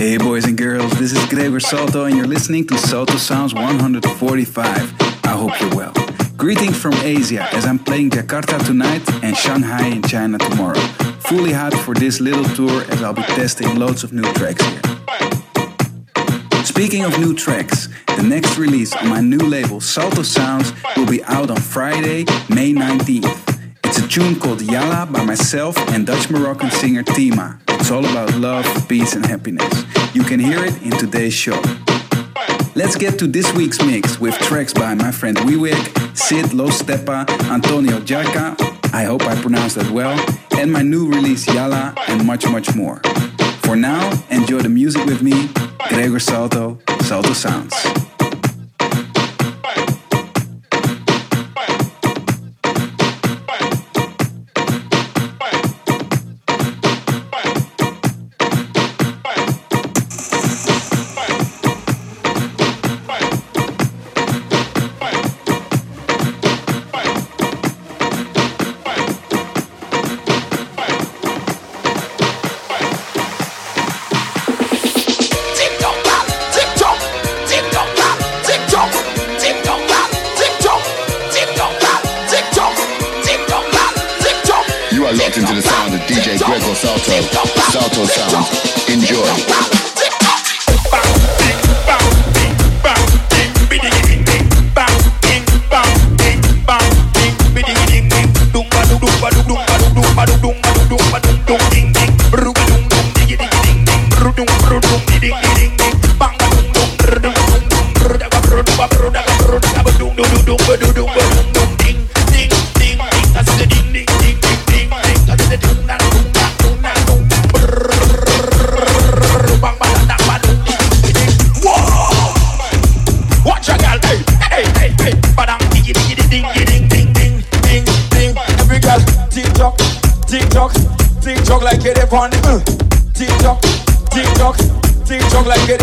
Hey boys and girls, this is Gregor Salto and you're listening to Salto Sounds 145. I hope you're well. Greetings from Asia as I'm playing Jakarta tonight and Shanghai in China tomorrow. Fully hot for this little tour as I'll be testing loads of new tracks here. Speaking of new tracks, the next release on my new label Salto Sounds will be out on Friday, May 19th. Tune called Yalla by myself and Dutch Moroccan singer Tima. It's all about love, peace, and happiness. You can hear it in today's show. Let's get to this week's mix with tracks by my friend Wiwek, Sid Los Stepa, Antonio Giacca, I hope I pronounced that well, and my new release Yalla, and much, much more. For now, enjoy the music with me, Gregor Salto, Salto Sounds.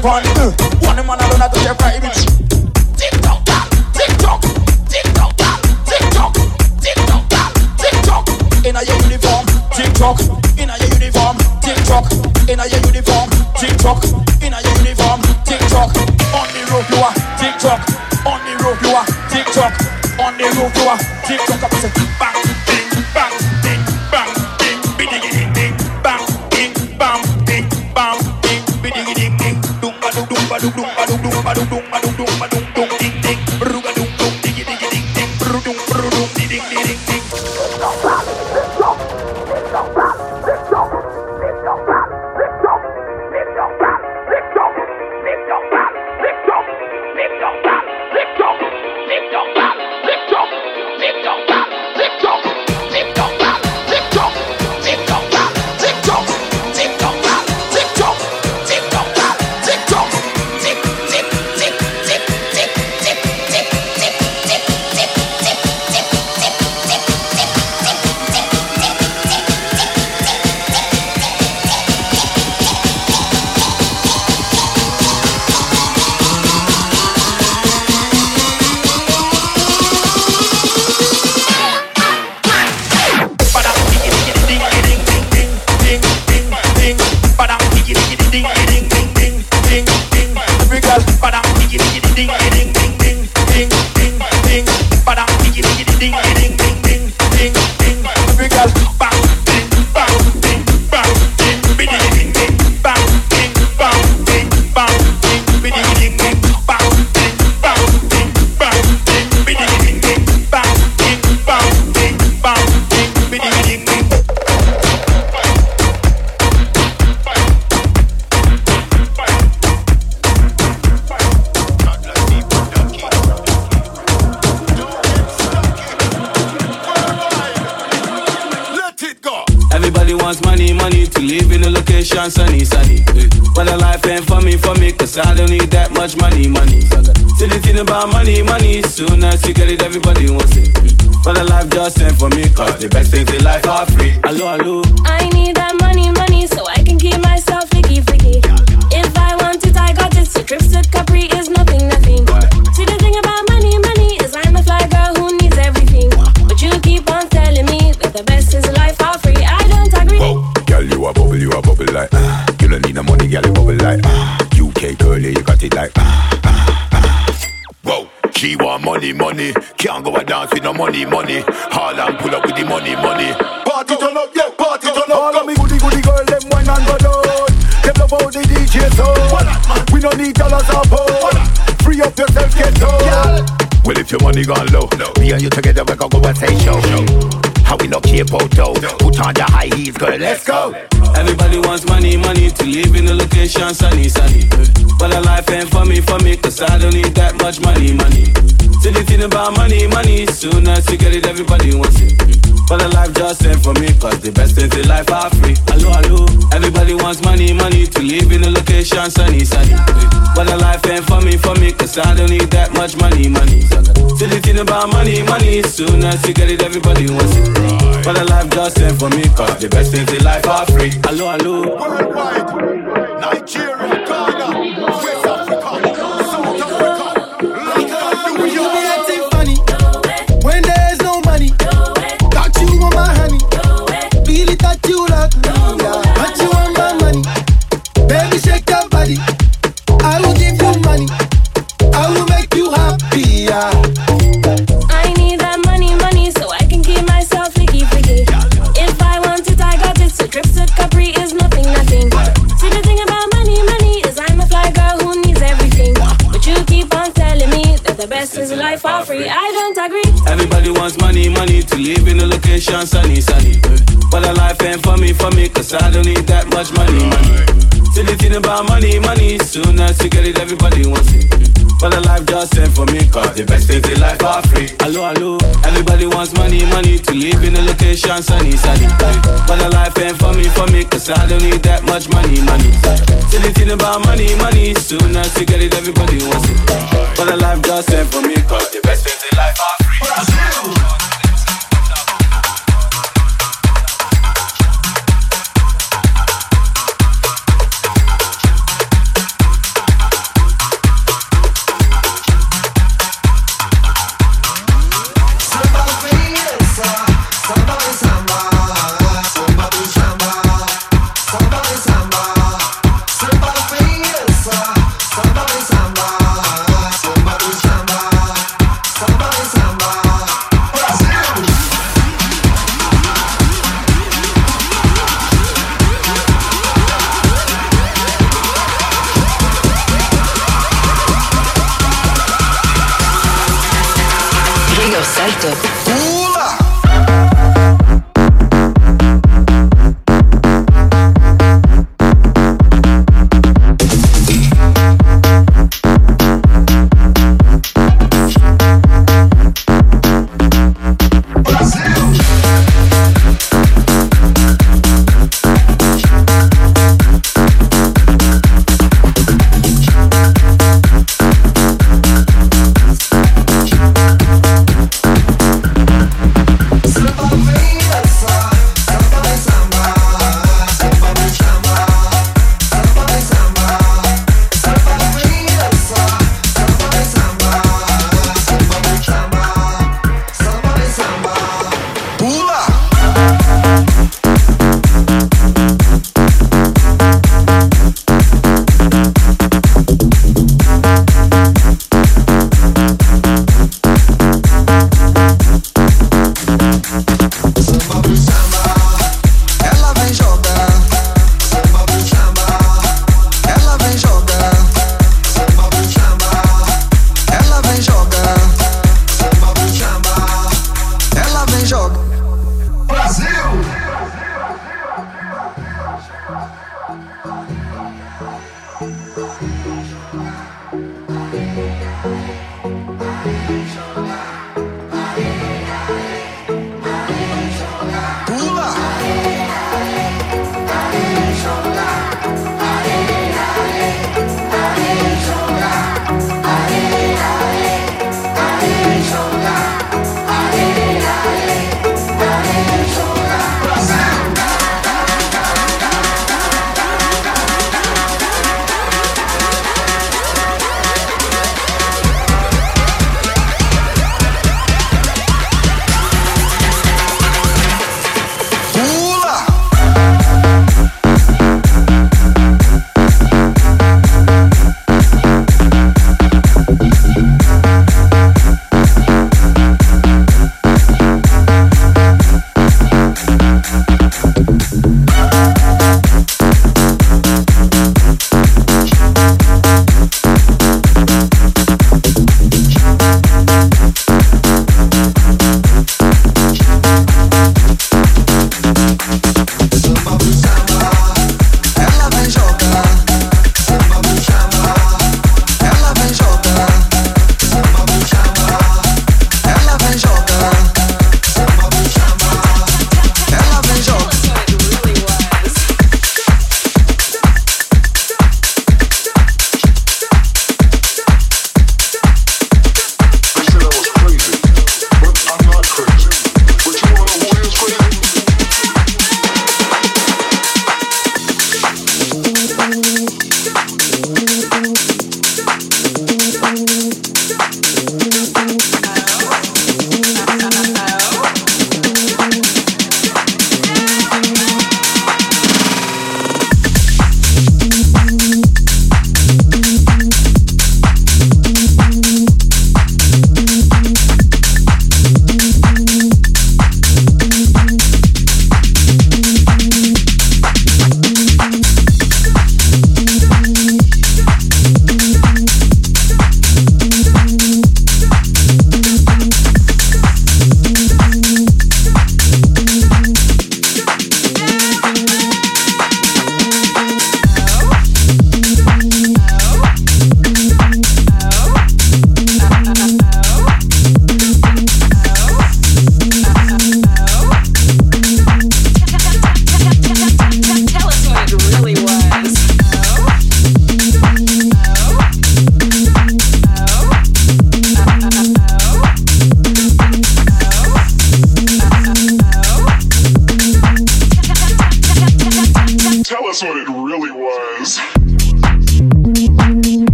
The cause I don't need that much money, money. Say the thing about money, money. Soon as you get it, everybody wants it. But a life just ain't for me, cause the best things in life are free. Hello, hello. Everybody wants money, money to live in a location sunny, sunny. But a life ain't for me, for me, cause I don't need that much money, money. Say the thing about money, money. Soon as you get it, everybody wants it. But a life just ain't for me, cause the best things in life are free. Hello, hello. Worldwide, Nigeria, don't agree. Everybody wants money, money to live in a location sunny, sunny. Eh. But a life ain't for me, for me, cause I don't need that much money, money. Say the thing about money, money. Soon as you get it, everybody wants it. But a life just ain't for me, cause the best things in life are free. Hello, hello. Everybody wants money, money to live in a location sunny, sunny. But a life ain't for me, for me, cause I don't need that much money, money. Say the thing about money, money. Soon as you get it, everybody wants it. But a life just ain't for me, cause the best things in life are free. Salto.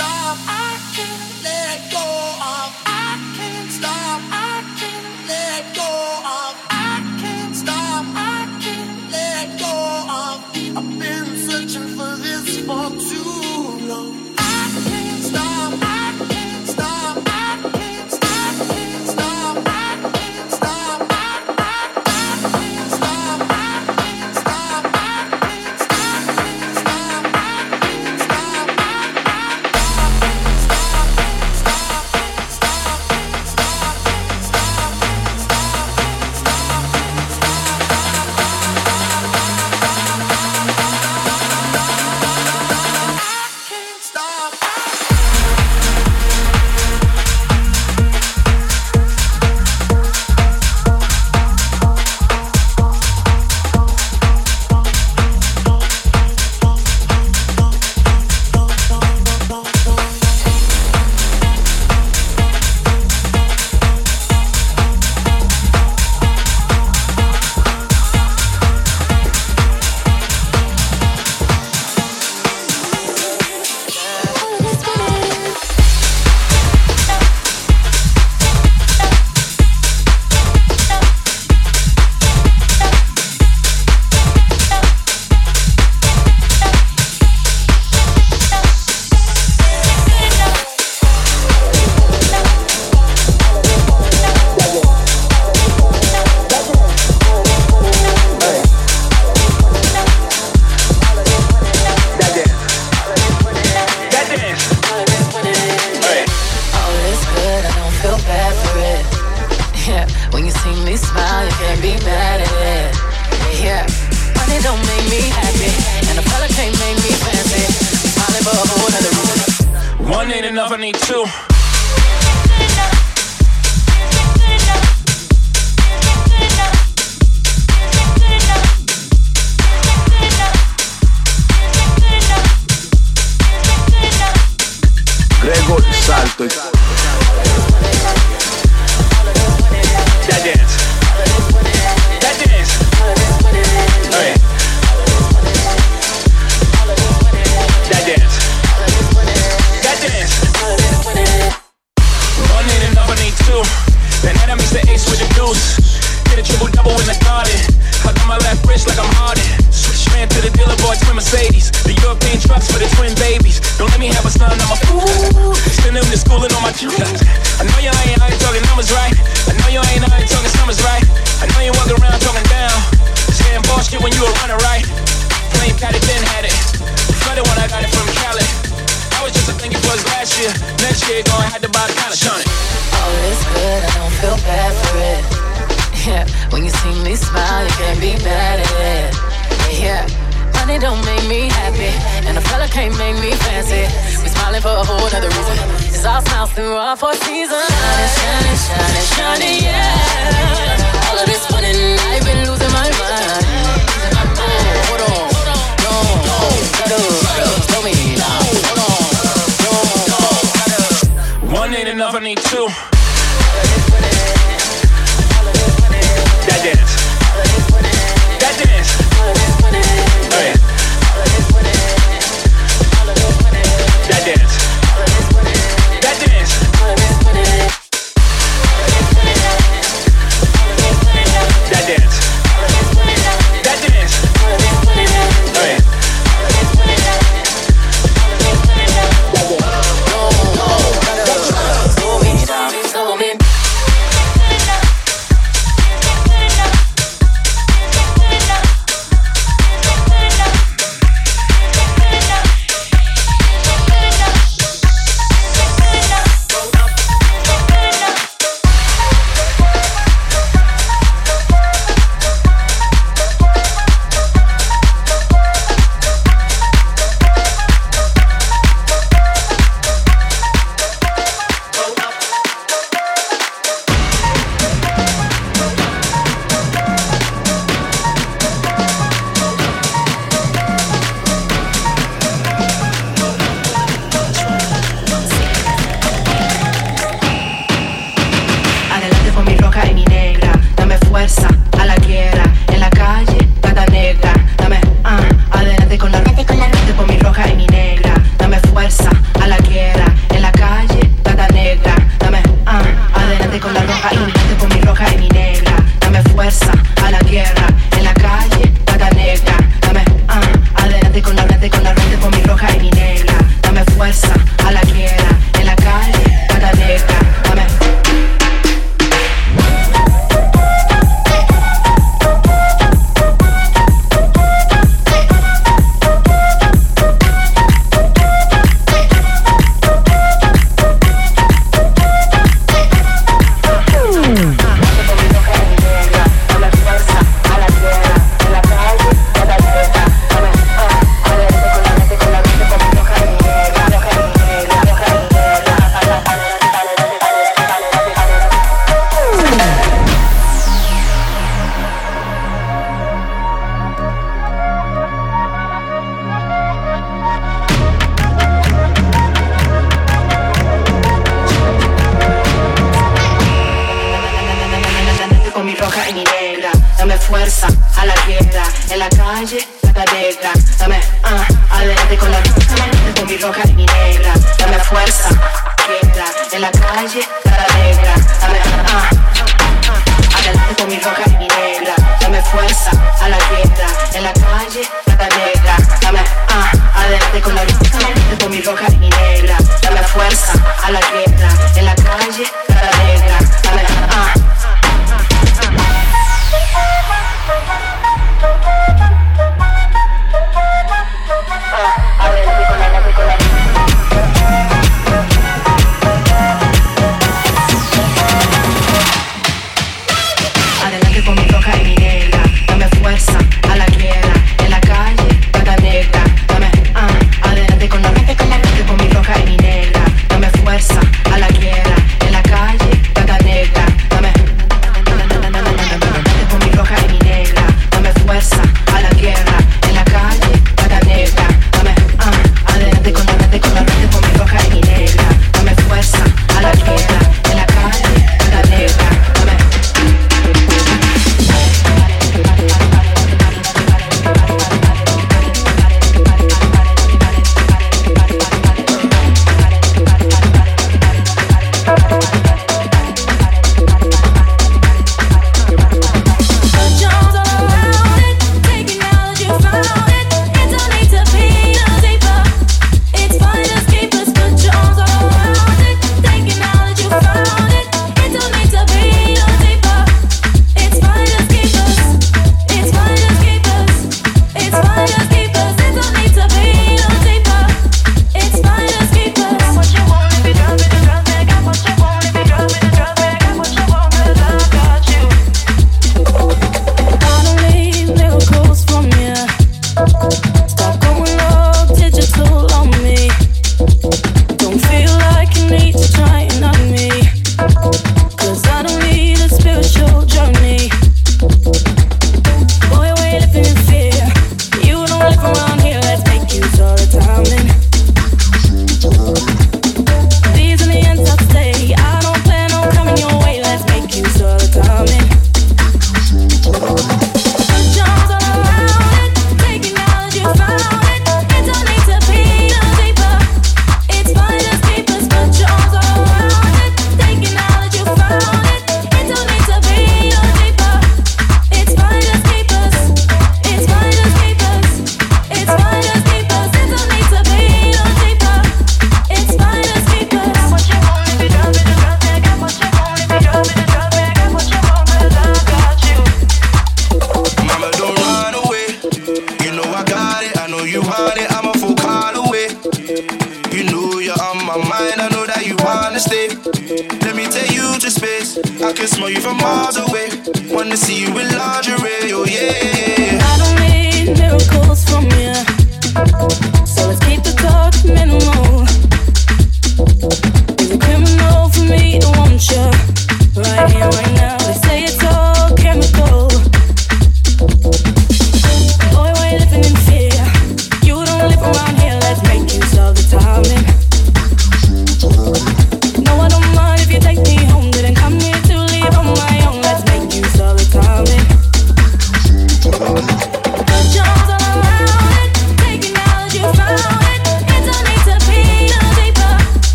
stop. I can't let go. When you see me smile, you can't be mad at it. Yeah, money don't make me happy, and a fella can't make me fancy. Money but one of the rules. One ain't enough, I need two. Gregor Salto. through all four seasons. Shining, shining, shining, shining, yeah. All of this running, I've been losing my mind. Oh, hold on, no, no, shut up, tell me, no, hold on, no, no, shut up. One ain't enough, I need two.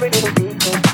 every be. detail.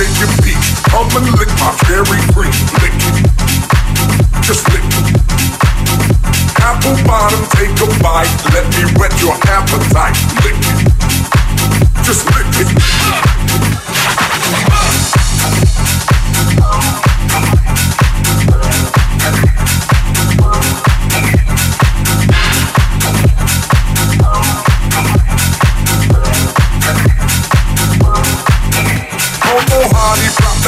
Come and lick my cherry cream. Lick it. Just lick it. Apple bottom, take a bite. Let me whet your appetite. Lick it. Just lick it.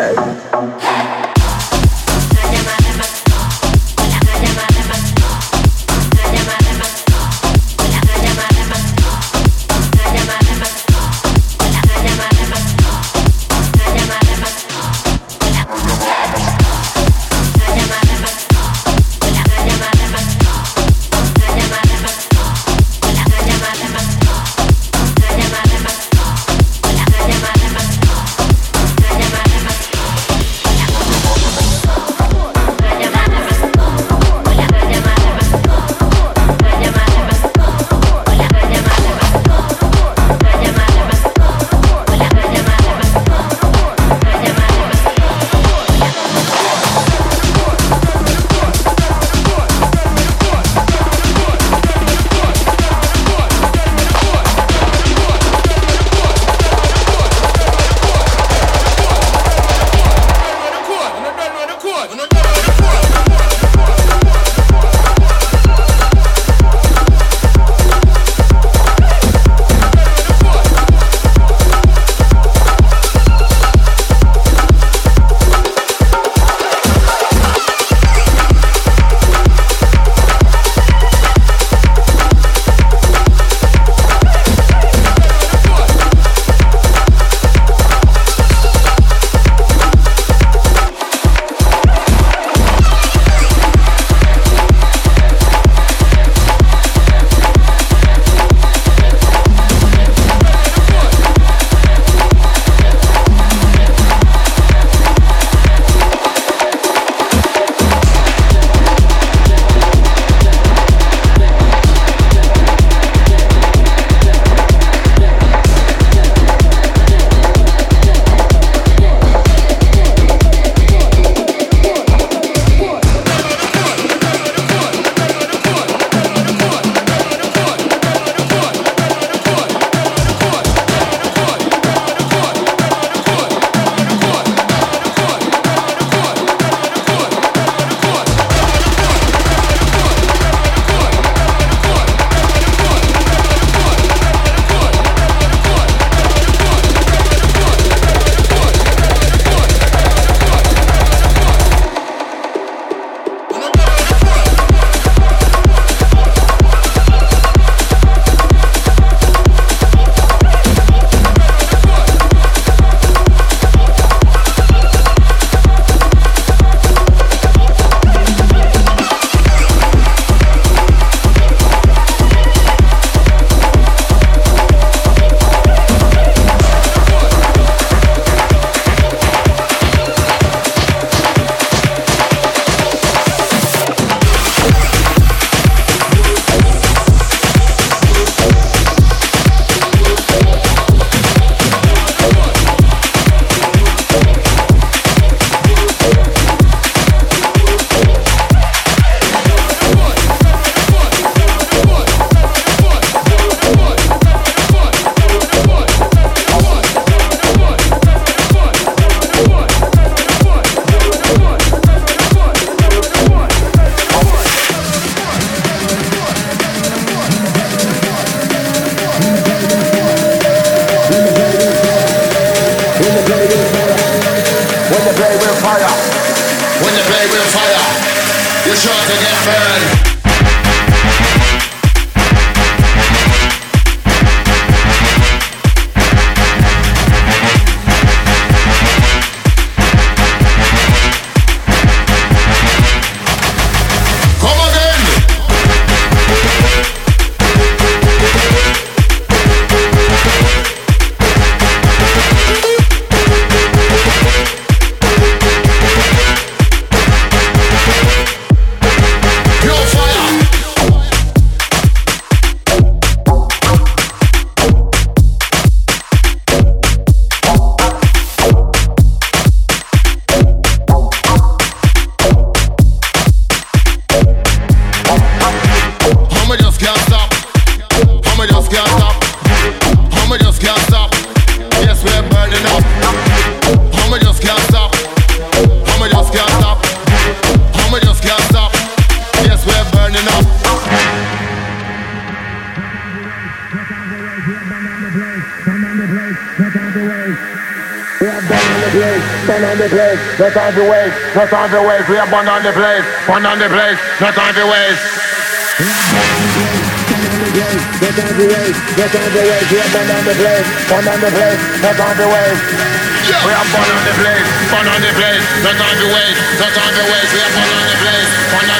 Salto. No time to waste, we are burn on the place, burn on the place, no time to waste. No time to waste, no time to waste, we are on the place, on the place, no time to waste. We are burn on the place, burn on the place, no time to waste, no time to waste, we are burn on the place, on the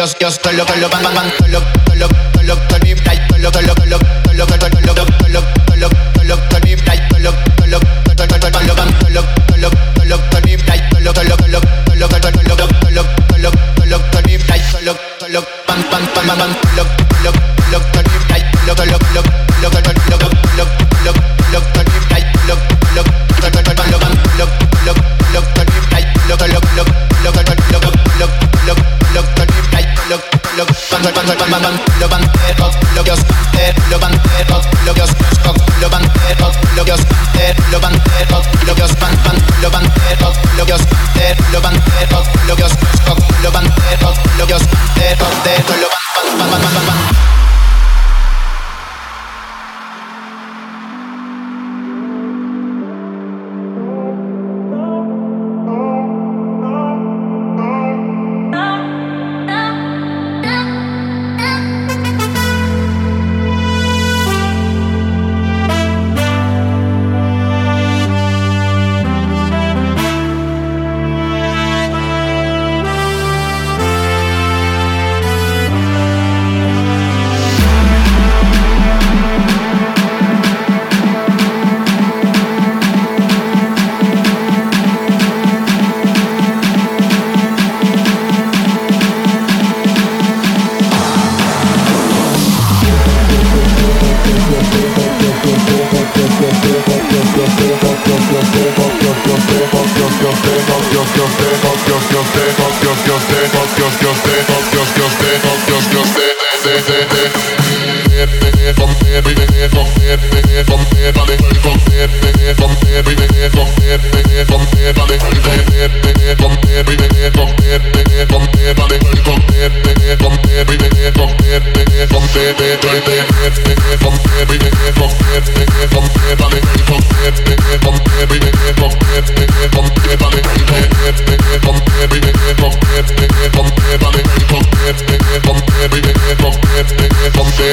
yo, yo, solo, solo, man, man, solo, solo, solo, solo, solo, solo, solo, solo, solo, solo, solo,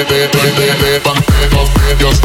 baby, baby. Dios,